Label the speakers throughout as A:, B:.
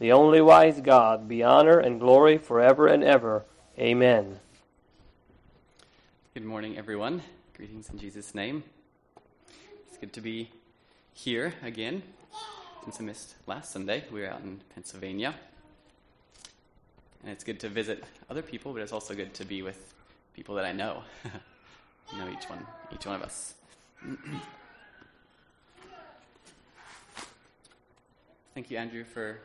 A: the only wise God, be honor and glory forever and ever. Amen.
B: Good morning, everyone. Greetings in Jesus' name. It's good to be here again. Since I missed last Sunday, we were out in Pennsylvania. And it's good to visit other people, but it's also good to be with people that I know. know each one, each one of us. Thank you, Andrew, for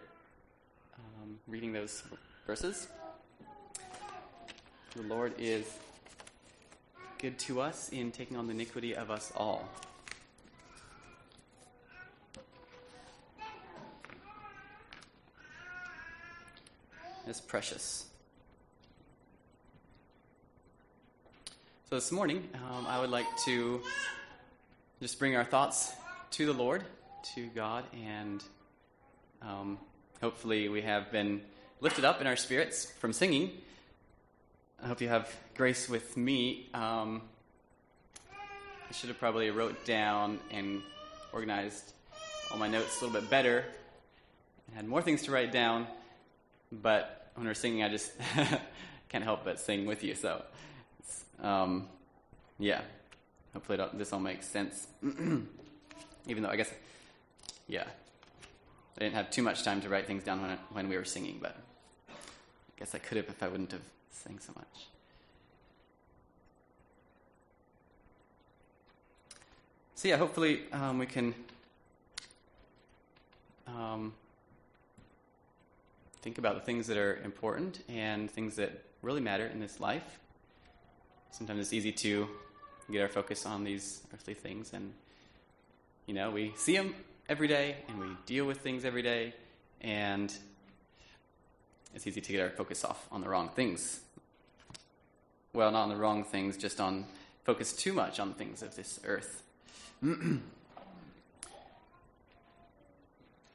B: um, reading those verses. The Lord is good to us in taking on the iniquity of us all. It's precious. So this morning, um, I would like to just bring our thoughts to the Lord, to God, and um, hopefully we have been lifted up in our spirits from singing. I hope you have grace with me. Um, I should have probably wrote down and organized all my notes a little bit better. I had more things to write down, but when we're singing, I just can't help but sing with you. So, um, yeah, hopefully this all makes sense. Even though I guess, yeah, I didn't have too much time to write things down when, when we were singing, but I guess I could have if I wouldn't have sang so much. So, yeah, hopefully um, we can um, think about the things that are important and things that really matter in this life. Sometimes it's easy to get our focus on these earthly things, and you know, we see them every day and we deal with things every day, and it's easy to get our focus off on the wrong things. Well, not on the wrong things, just on focus too much on things of this earth.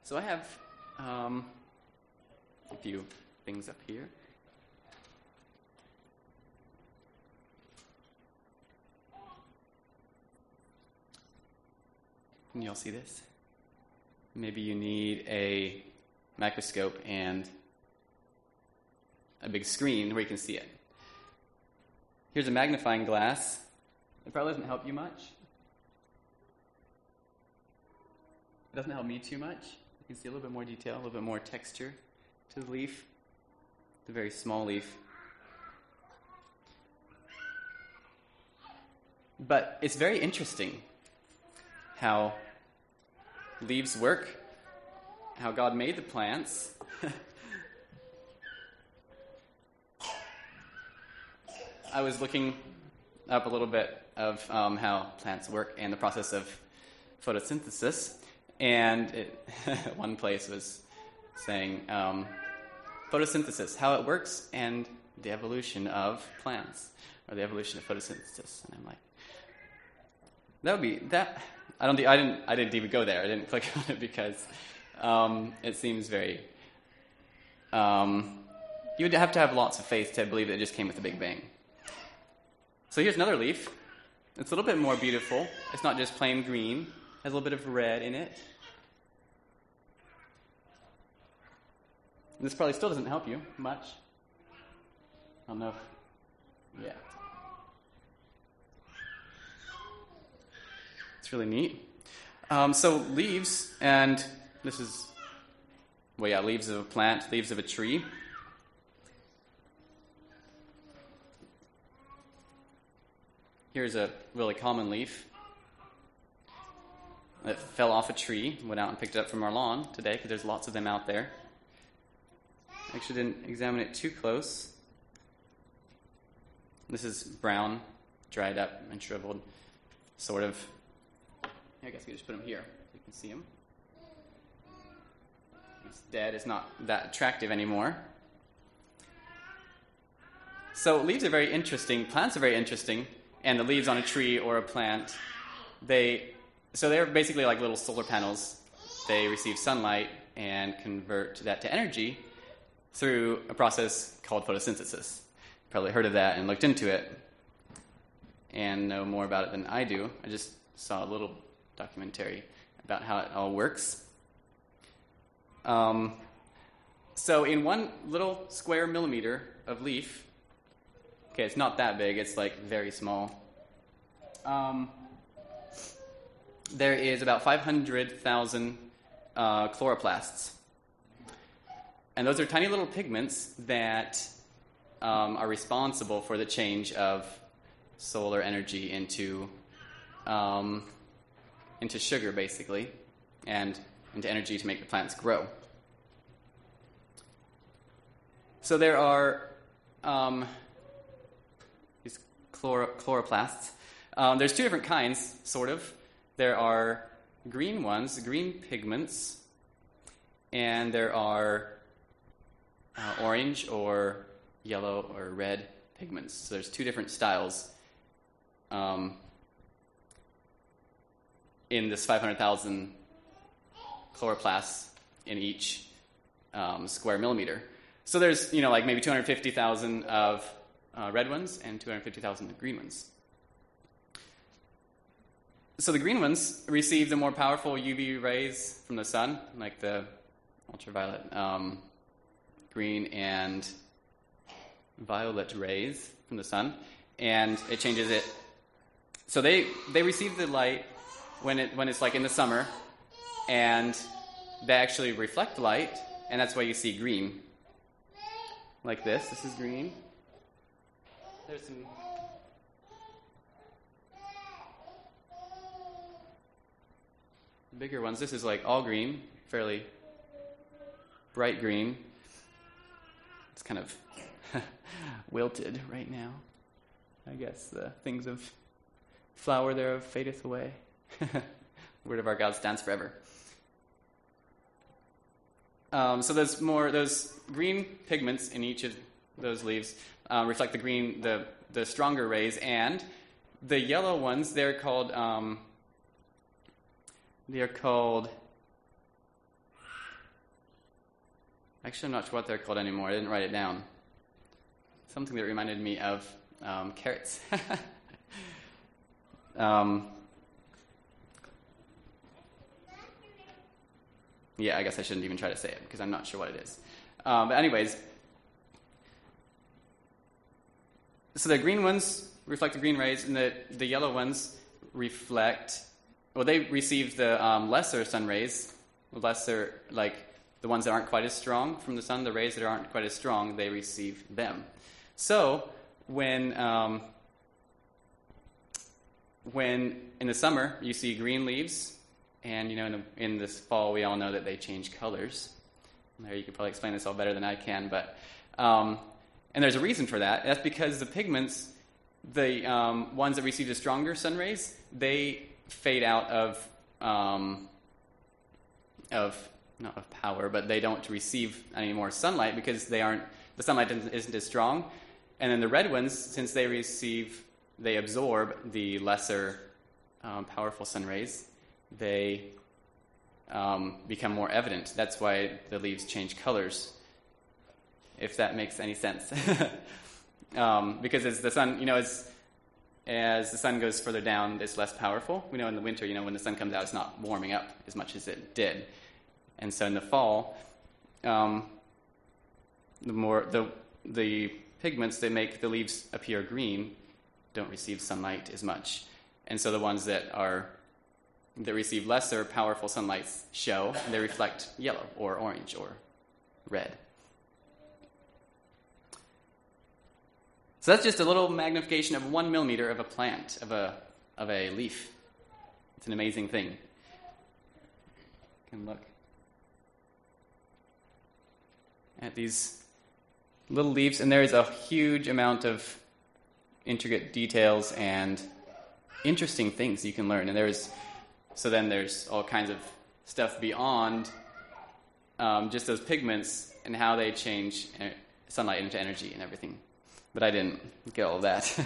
B: so I have um, a few things up here. Can you all see this? Maybe you need a microscope and a big screen where you can see it. Here's a magnifying glass. It probably doesn't help you much. It doesn't help me too much. You can see a little bit more detail, a little bit more texture to the leaf. The very small leaf. But it's very interesting how leaves work, how God made the plants. I was looking up a little bit of um, how plants work and the process of photosynthesis, and it, one place was saying um, photosynthesis, how it works, and the evolution of plants, or the evolution of photosynthesis. And I'm like, that would be that. I don't. I didn't. I didn't even go there. I didn't click on it because um, it seems very. Um, you would have to have lots of faith to believe that it just came with the Big Bang. So here's another leaf. It's a little bit more beautiful. It's not just plain green. It has a little bit of red in it. This probably still doesn't help you much. I don't know if, yeah. Really neat. Um, so leaves, and this is, well, yeah, leaves of a plant, leaves of a tree. Here's a really common leaf that fell off a tree. Went out and picked it up from our lawn today because there's lots of them out there. Actually, didn't examine it too close. This is brown, dried up, and shriveled, sort of. I guess we just put them here so you can see them. It's dead. It's not that attractive anymore. So leaves are very interesting. Plants are very interesting, and the leaves on a tree or a plant, they so they're basically like little solar panels. They receive sunlight and convert that to energy through a process called photosynthesis. Probably heard of that and looked into it and know more about it than I do. I just saw a little documentary about how it all works. Um, so, in one little square millimeter of leaf, okay, it's not that big, it's like very small. Um, there is about 500,000 uh, chloroplasts. And those are tiny little pigments that um, are responsible for the change of solar energy into, um, into sugar, basically, and into energy to make the plants grow. So there are um, these chloro- chloroplasts. Um, there's two different kinds, sort of. There are green ones, green pigments, and there are uh, orange or yellow or red pigments. So there's two different styles um, in this 500,000 chloroplasts in each um, square millimeter. So there's, you know, like maybe 250,000 of uh, red ones and 250,000 of green ones. So the green ones receive the more powerful UV rays from the sun, like the ultraviolet um, green and violet rays from the sun, and it changes it. So they, they receive the light when, it, when it's like in the summer, and they actually reflect light, and that's why you see green. Like this. This is green. There's some bigger ones. This is like all green, fairly bright green. It's kind of wilted right now. I guess the things of flower thereof fadeth away. Word of our God stands forever. Um, so there's more those green pigments in each of those leaves um, reflect the green, the the stronger rays, and the yellow ones they're called um, they are called. Actually, I'm not sure what they're called anymore. I didn't write it down. Something that reminded me of um, carrots. yeah, I guess I shouldn't even try to say it because I'm not sure what it is. Um, but, anyways, so the green ones reflect the green rays, and the, the yellow ones reflect well, they receive the um, lesser sun rays, lesser, like the ones that aren't quite as strong from the sun, the rays that aren't quite as strong, they receive them. So, when, um, when in the summer you see green leaves, and you know in, in this fall we all know that they change colors. There, you could probably explain this all better than I can, but um, and there's a reason for that. That's because the pigments, the um, ones that receive the stronger sun rays, they fade out of um, of not of power, but they don't receive any more sunlight because they aren't the sunlight isn't as strong. And then the red ones, since they receive, they absorb the lesser um, powerful sun rays. They um, become more evident. That's why the leaves change colors. If that makes any sense, um, because as the sun, you know, as as the sun goes further down, it's less powerful. We know in the winter, you know, when the sun comes out, it's not warming up as much as it did. And so in the fall, um, the more the the pigments that make the leaves appear green don't receive sunlight as much, and so the ones that are that receive lesser powerful sunlight show, and they reflect yellow or orange or red. So that's just a little magnification of one millimeter of a plant, of a, of a leaf. It's an amazing thing. You can look at these little leaves, and there is a huge amount of intricate details and interesting things you can learn. And there's so then there's all kinds of stuff beyond um, just those pigments and how they change uh, sunlight into energy and everything. but I didn't get all that.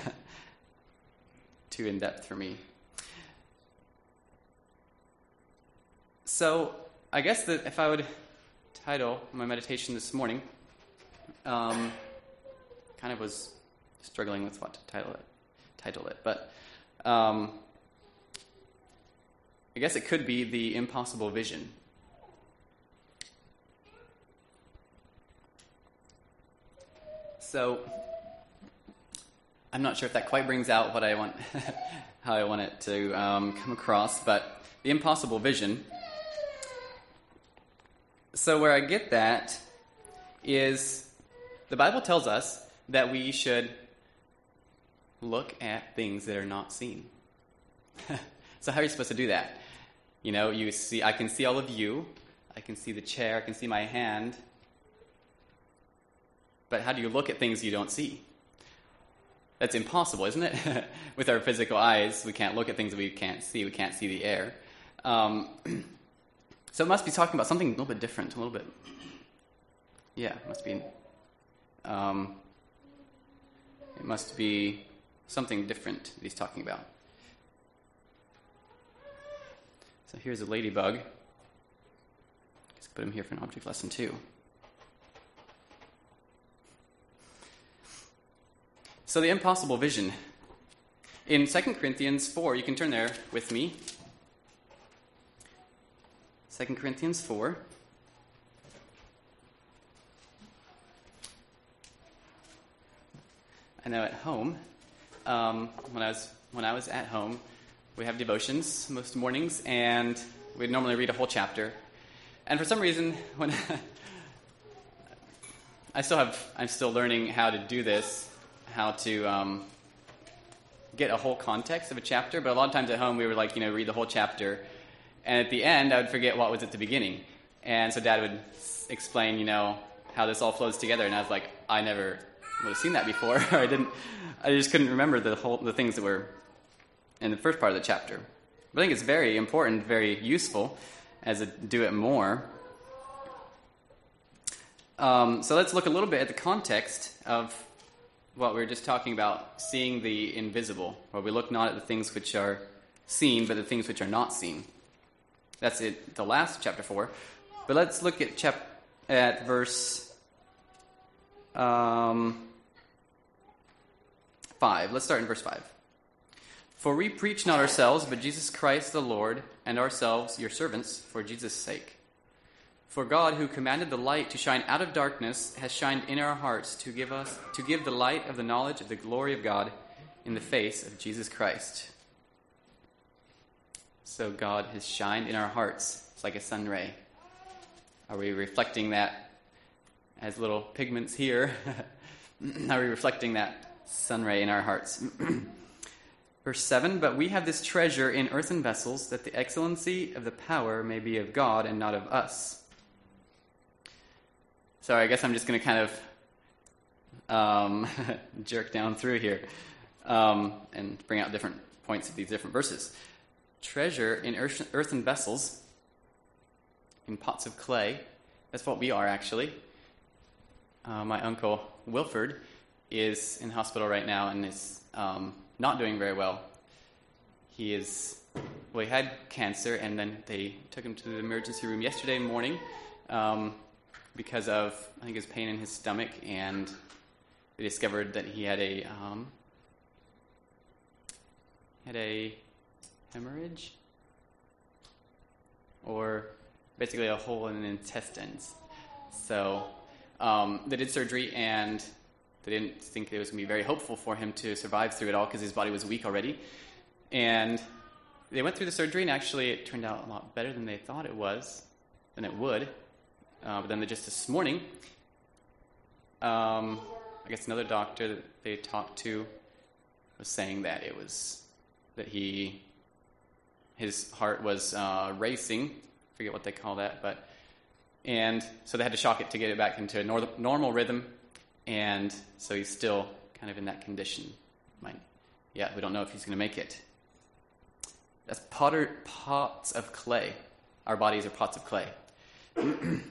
B: Too in depth for me. So, I guess that if I would title my meditation this morning, um, kind of was struggling with what to title it, title it, but um, I guess it could be the impossible vision. So, I'm not sure if that quite brings out what I want, how I want it to um, come across, but the impossible vision. So, where I get that is the Bible tells us that we should look at things that are not seen. so, how are you supposed to do that? You know, you see, I can see all of you, I can see the chair, I can see my hand, but how do you look at things you don't see? That's impossible, isn't it? With our physical eyes, we can't look at things we can't see. We can't see the air. Um, so it must be talking about something a little bit different, a little bit. Yeah, must be. Um, it must be something different that he's talking about. So here's a ladybug. Let's put him here for an object lesson too. So, the impossible vision. In 2 Corinthians 4, you can turn there with me. 2 Corinthians 4. I know at home, um, when, I was, when I was at home, we have devotions most mornings, and we'd normally read a whole chapter. And for some reason, when I still have, I'm still learning how to do this, how to um, get a whole context of a chapter. But a lot of times at home, we would like, you know, read the whole chapter, and at the end, I would forget what was at the beginning. And so Dad would explain, you know, how this all flows together, and I was like, I never would have seen that before. I didn't. I just couldn't remember the whole the things that were in the first part of the chapter. But I think it's very important, very useful as a do it more. Um, so let's look a little bit at the context of what we were just talking about, seeing the invisible, where we look not at the things which are seen, but the things which are not seen. That's it, the last chapter four. But let's look at chap at verse um, five. Let's start in verse five. For we preach not ourselves, but Jesus Christ the Lord, and ourselves your servants for Jesus' sake. For God, who commanded the light to shine out of darkness, has shined in our hearts to give us to give the light of the knowledge of the glory of God in the face of Jesus Christ. So God has shined in our hearts. It's like a sun ray. Are we reflecting that as little pigments here? Are we reflecting that sun ray in our hearts? Verse 7 But we have this treasure in earthen vessels, that the excellency of the power may be of God and not of us. So I guess I'm just going to kind of um, jerk down through here um, and bring out different points of these different verses. Treasure in earthen vessels, in pots of clay. That's what we are, actually. Uh, my uncle Wilford is in hospital right now and is um, not doing very well. He is, well, he had cancer, and then they took him to the emergency room yesterday morning. Um, because of I think his pain in his stomach, and they discovered that he had a um, had a hemorrhage or basically a hole in the intestines. So um, they did surgery, and they didn't think it was going to be very hopeful for him to survive through it all because his body was weak already. And they went through the surgery, and actually, it turned out a lot better than they thought it was, than it would. Uh, but then just this morning, um, I guess another doctor that they talked to was saying that it was that he his heart was uh, racing. I forget what they call that, but and so they had to shock it to get it back into a nor- normal rhythm, and so he's still kind of in that condition. Might, yeah, we don't know if he's going to make it. That's potter pots of clay. Our bodies are pots of clay.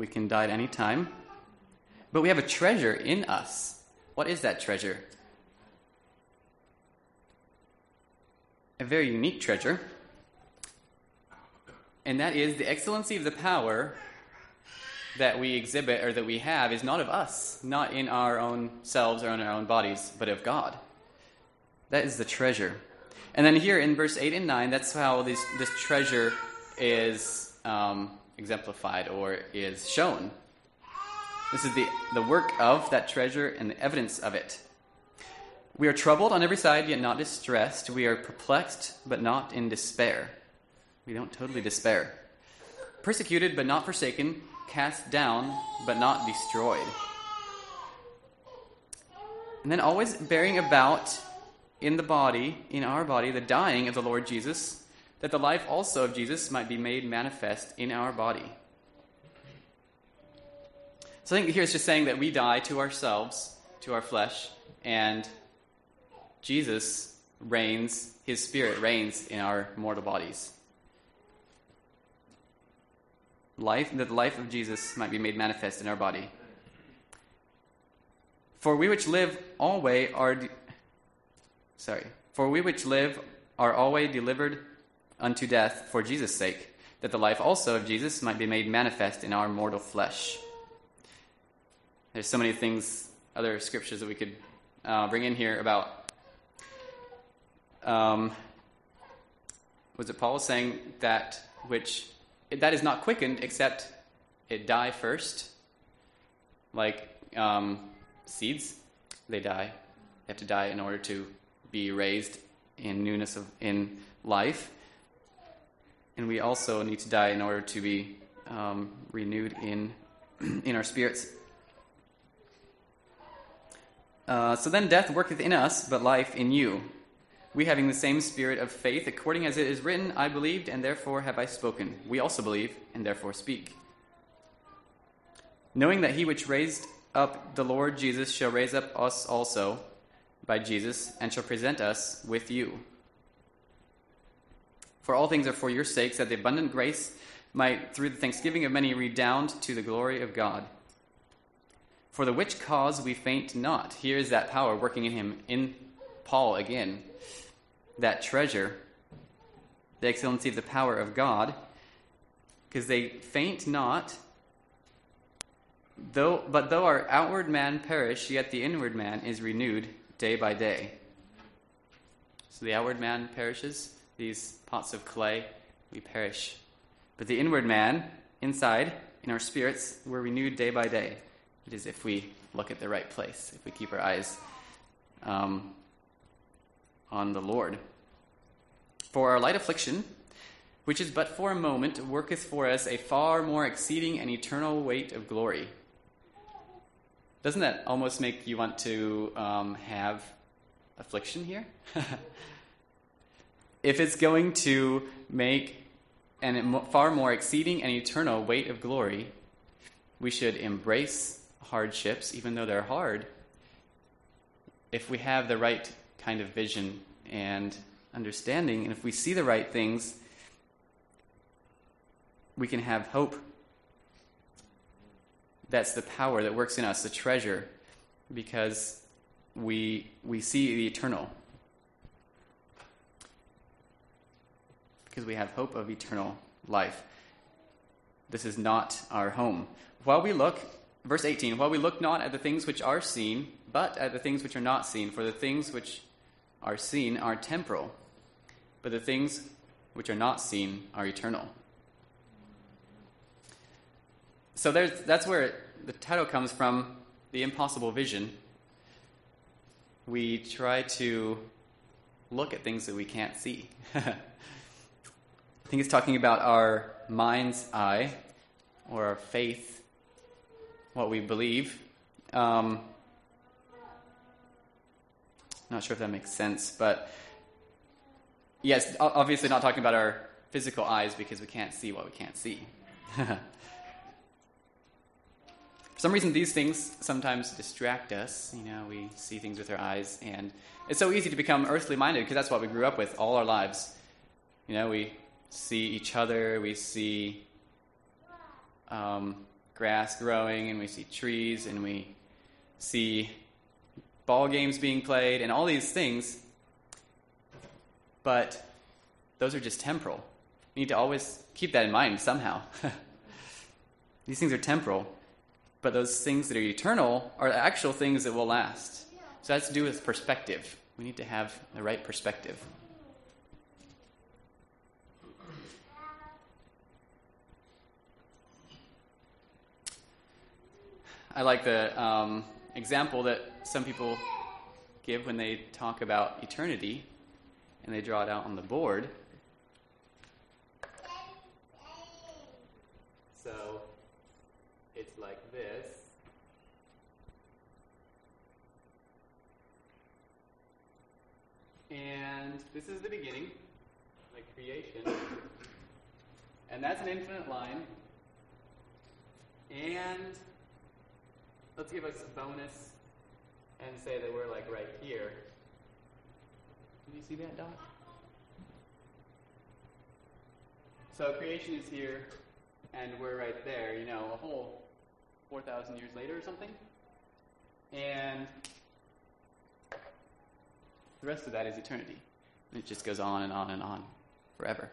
B: We can die at any time. But we have a treasure in us. What is that treasure? A very unique treasure. And that is the excellency of the power that we exhibit or that we have is not of us, not in our own selves or in our own bodies, but of God. That is the treasure. And then here in verse 8 and 9, that's how this, this treasure is um, exemplified or is shown. This is the, the work of that treasure and the evidence of it. We are troubled on every side, yet not distressed. We are perplexed, but not in despair. We don't totally despair. Persecuted, but not forsaken. Cast down, but not destroyed. And then always bearing about in the body, in our body, the dying of the Lord Jesus, that the life also of Jesus might be made manifest in our body. So I think here it's just saying that we die to ourselves, to our flesh, and Jesus reigns, his spirit reigns in our mortal bodies. Life, that the life of Jesus might be made manifest in our body. For we which live always are de- sorry, for we which live are always delivered unto death for Jesus' sake, that the life also of Jesus might be made manifest in our mortal flesh. There's so many things, other scriptures that we could uh, bring in here about. Um, was it Paul saying that which that is not quickened except it die first? Like um, seeds, they die. They have to die in order to be raised in newness of in life, and we also need to die in order to be um, renewed in in our spirits. Uh, so then death worketh in us, but life in you. We having the same spirit of faith, according as it is written, I believed, and therefore have I spoken. We also believe, and therefore speak. Knowing that he which raised up the Lord Jesus shall raise up us also by Jesus, and shall present us with you. For all things are for your sakes, that the abundant grace might, through the thanksgiving of many, redound to the glory of God. For the which cause we faint not. Here is that power working in him, in Paul again. That treasure, the excellency of the power of God, because they faint not. Though, but though our outward man perish, yet the inward man is renewed day by day. So the outward man perishes, these pots of clay, we perish. But the inward man, inside, in our spirits, we're renewed day by day. It is if we look at the right place, if we keep our eyes um, on the Lord. For our light affliction, which is but for a moment, worketh for us a far more exceeding and eternal weight of glory. Doesn't that almost make you want to um, have affliction here? if it's going to make an far more exceeding and eternal weight of glory, we should embrace hardships, even though they're hard, if we have the right kind of vision and understanding, and if we see the right things, we can have hope. That's the power that works in us, the treasure, because we, we see the eternal. Because we have hope of eternal life. This is not our home. While we look, verse 18, while we look not at the things which are seen, but at the things which are not seen, for the things which are seen are temporal, but the things which are not seen are eternal. So there's, that's where the title comes from the impossible vision. We try to look at things that we can't see. I think it's talking about our mind's eye or our faith, what we believe. Um, not sure if that makes sense, but yes, obviously not talking about our physical eyes because we can't see what we can't see. For some reason, these things sometimes distract us. You know, we see things with our eyes, and it's so easy to become earthly minded because that's what we grew up with all our lives. You know, we see each other, we see um, grass growing and we see trees and we see ball games being played and all these things. But those are just temporal. We need to always keep that in mind somehow. these things are temporal, but those things that are eternal are the actual things that will last. So that's to do with perspective. We need to have the right perspective. I like the um, example that some people give when they talk about eternity and they draw it out on the board. So it's like this. And this is the beginning, like creation. And that's an infinite line. And let's give us a bonus and say that we're like right here. Can you see that, Doc? So creation is here, and we're right there, you know, a whole 4,000 years later or something. And the rest of that is eternity. And it just goes on and on and on forever.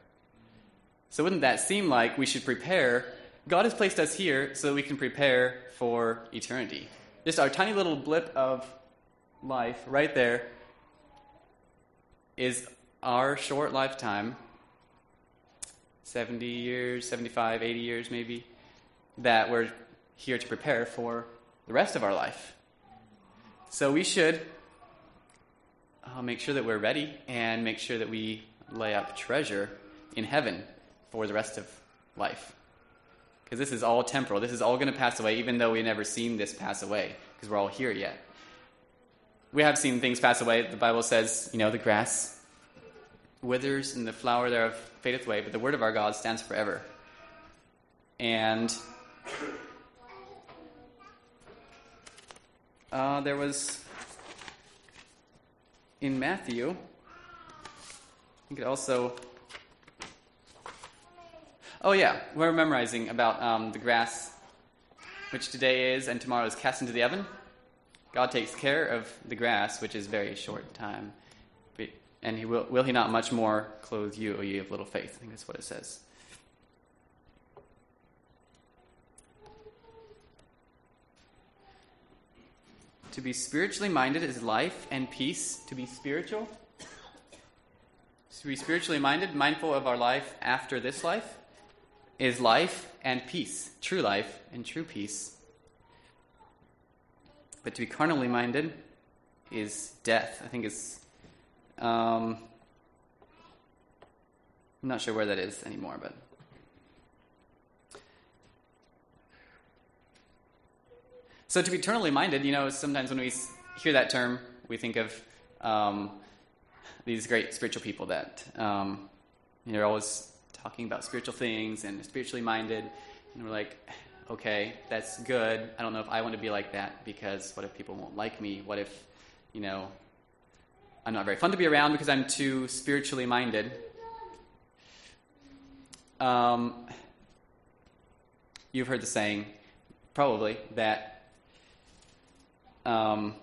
B: So wouldn't that seem like we should prepare? God has placed us here so that we can prepare for eternity. Just our tiny little blip of life right there is our short lifetime 70 years, 75, 80 years maybe that we're here to prepare for the rest of our life. So we should uh, make sure that we're ready and make sure that we lay up treasure in heaven for the rest of life. Because this is all temporal. This is all going to pass away, even though we've never seen this pass away, because we're all here yet. We have seen things pass away. The Bible says, you know, the grass withers and the flower thereof fadeth away, but the word of our God stands forever. And uh, there was in Matthew, you could also. Oh, yeah, we're memorizing about um, the grass, which today is and tomorrow is cast into the oven. God takes care of the grass, which is very short time. And he will, will he not much more clothe you, O ye of little faith? I think that's what it says. To be spiritually minded is life and peace. To be spiritual, to be spiritually minded, mindful of our life after this life, is life and peace, true life and true peace. But to be carnally minded is death. I think it's. Um, I'm not sure where that is anymore, but So to be eternally minded, you know, sometimes when we hear that term, we think of um, these great spiritual people that um, you know, are always talking about spiritual things and spiritually minded, and we're like, okay, that's good. I don't know if I want to be like that because what if people won't like me? What if, you know, I'm not very fun to be around because I'm too spiritually minded? Um, you've heard the saying, probably, that um,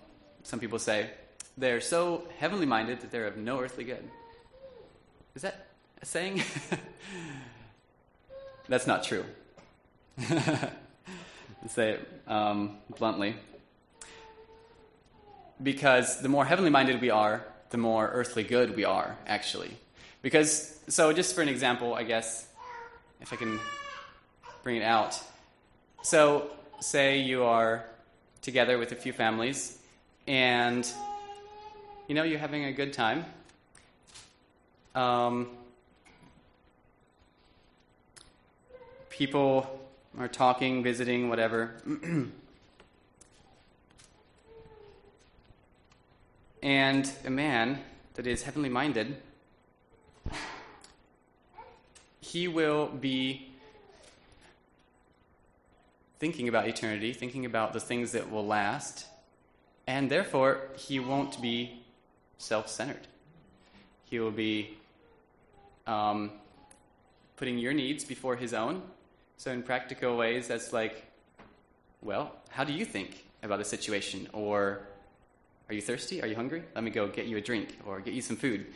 B: some people say, they're so heavenly minded that they're of no earthly good. Is that a saying? That's not true. say it um, bluntly. Because the more heavenly minded we are, the more earthly good we are, actually. Because, so just for an example, I guess, if I can bring it out. So, say you are together with a few families, and you know you're having a good time. Um, people are talking, visiting, whatever. and a man that is heavenly minded, he will be thinking about eternity, thinking about the things that will last, and therefore he won't be self centered. He will be um, putting your needs before his own. So, in practical ways, that's like well, how do you think about the situation? Or, are you thirsty? Are you hungry? Let me go get you a drink or get you some food.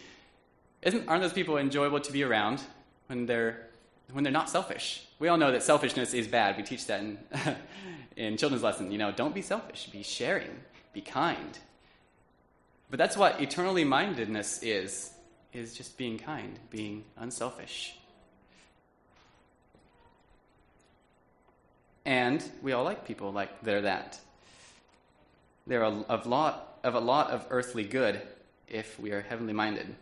B: Isn't, aren't those people enjoyable to be around when they're, when they're not selfish? We all know that selfishness is bad. We teach that in, in children's lesson. You know, don't be selfish, be sharing, be kind. But that's what eternally mindedness is, is just being kind, being unselfish. And we all like people like they're that. They're a, of, lot, of a lot of earthly good if we are heavenly minded.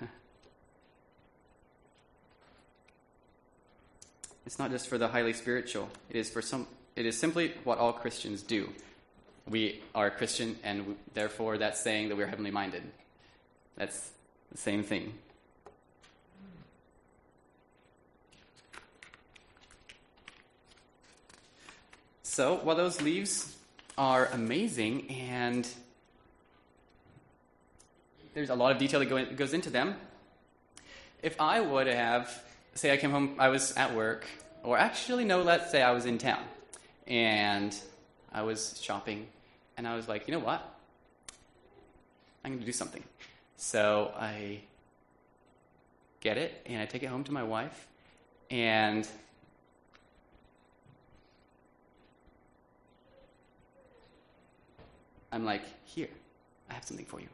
B: It's not just for the highly spiritual. It is for some it is simply what all Christians do. We are Christian and we, therefore that's saying that we're heavenly minded. That's the same thing. So, while those leaves are amazing and there's a lot of detail that goes into them, if I would have, say, I came home, I was at work, or actually, no, let's say I was in town and I was shopping, and I was like, you know what? I'm going to do something. So I get it, and I take it home to my wife, and I'm like, here, I have something for you.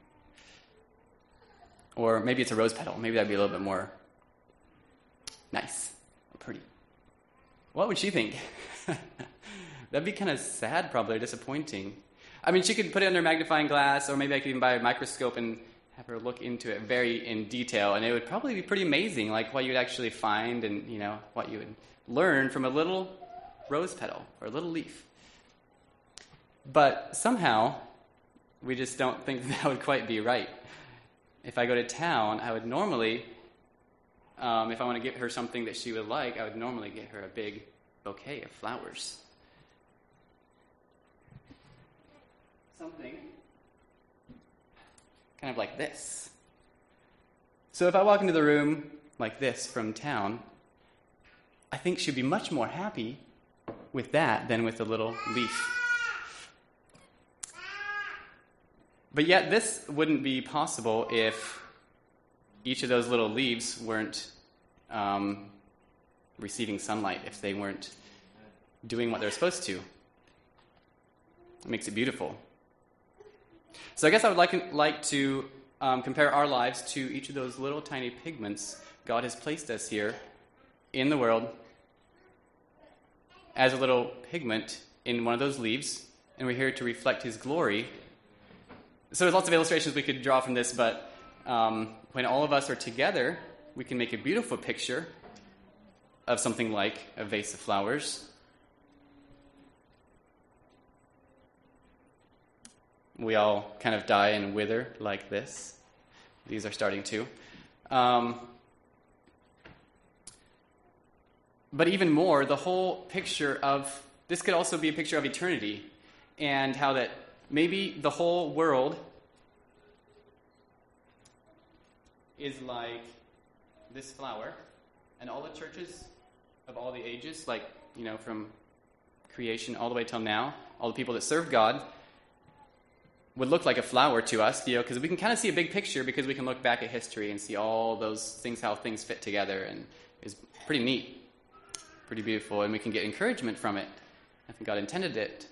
B: Or maybe it's a rose petal. Maybe that'd be a little bit more nice or pretty. What would she think? that'd be kind of sad, probably, or disappointing. I mean, she could put it under a magnifying glass, or maybe I could even buy a microscope and have her look into it very in detail, and it would probably be pretty amazing, like what you'd actually find and you know what you would learn from a little rose petal or a little leaf. But somehow, we just don't think that would quite be right. If I go to town, I would normally, um, if I want to get her something that she would like, I would normally get her a big bouquet of flowers. Something kind of like this. So if I walk into the room like this from town, I think she'd be much more happy with that than with a little leaf. But yet, this wouldn't be possible if each of those little leaves weren't um, receiving sunlight, if they weren't doing what they're supposed to. It makes it beautiful. So, I guess I would like, like to um, compare our lives to each of those little tiny pigments God has placed us here in the world as a little pigment in one of those leaves, and we're here to reflect His glory so there's lots of illustrations we could draw from this, but um, when all of us are together, we can make a beautiful picture of something like a vase of flowers. We all kind of die and wither like this. These are starting to. Um, but even more, the whole picture of this could also be a picture of eternity and how that maybe the whole world is like this flower, and all the churches of all the ages, like, you know, from creation all the way till now, all the people that serve God, would look like a flower to us, you know, because we can kind of see a big picture because we can look back at history and see all those things, how things fit together, and it's pretty neat, pretty beautiful, and we can get encouragement from it. I think God intended it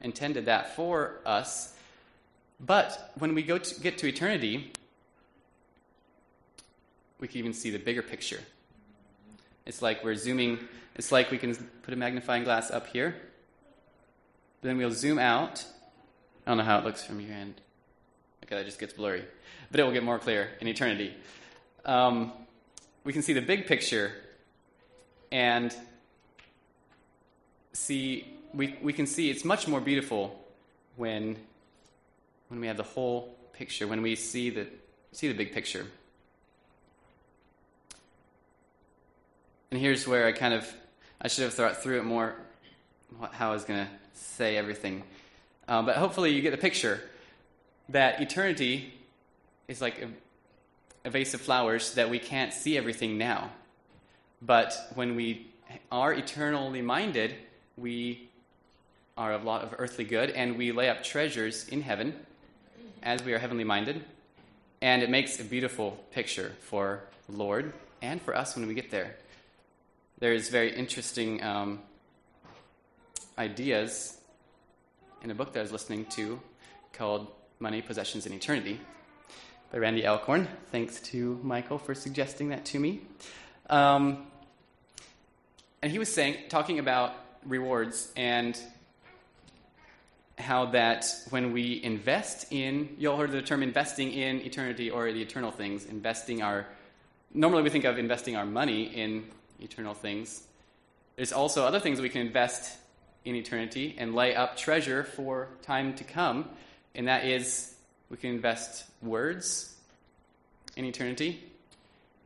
B: intended that for us. But when we go to get to eternity, we can even see the bigger picture. It's like we're zooming, it's like we can put a magnifying glass up here, then we'll zoom out. I don't know how it looks from your end. Okay, that just gets blurry. But it will get more clear in eternity. Um, we can see the big picture and see we, we can see it's much more beautiful when, when we have the whole picture, when we see the, see the big picture. And here's where I kind of, I should have thought through it more, how I was going to say everything. Um, but hopefully you get the picture that eternity is like a, a vase of flowers that we can't see everything now. But when we are eternally minded, we are a lot of earthly good, and we lay up treasures in heaven as we are heavenly minded. And it makes a beautiful picture for the Lord and for us when we get there. There's very interesting um, ideas in a book that I was listening to called Money, Possessions, and Eternity by Randy Alcorn. Thanks to Michael for suggesting that to me. Um, and he was saying, talking about rewards and how that when we invest in, you all heard the term investing in eternity or the eternal things, investing our, normally we think of investing our money in eternal things. There's also other things we can invest in eternity and lay up treasure for time to come, and that is we can invest words in eternity.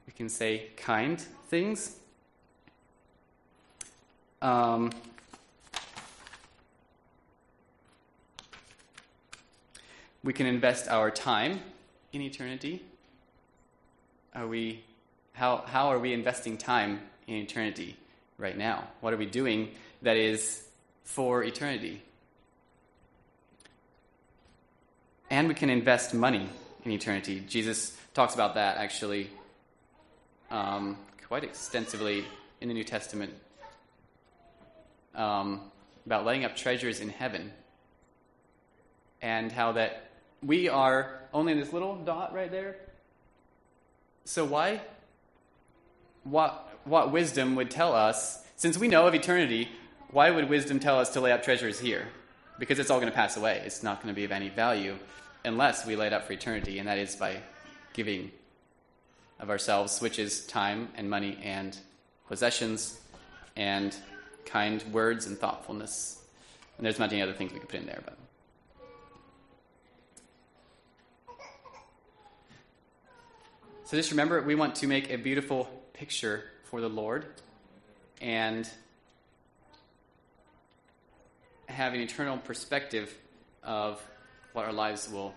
B: We can say kind things. Um, we can invest our time in eternity. Are we, how, how are we investing time in eternity right now? What are we doing that is for eternity? And we can invest money in eternity. Jesus talks about that actually um, quite extensively in the New Testament um, about laying up treasures in heaven and how that we are only in this little dot right there. So why? What what wisdom would tell us? Since we know of eternity, why would wisdom tell us to lay up treasures here? Because it's all going to pass away. It's not going to be of any value unless we lay it up for eternity, and that is by giving of ourselves, which is time and money and possessions and kind words and thoughtfulness. And there's many other things we could put in there, but. So just remember, we want to make a beautiful picture for the Lord and have an eternal perspective of what our lives will,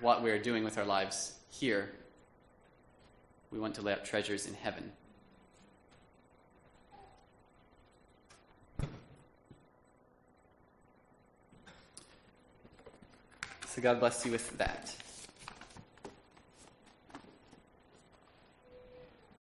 B: what we are doing with our lives here. We want to lay up treasures in heaven. So God bless you with that.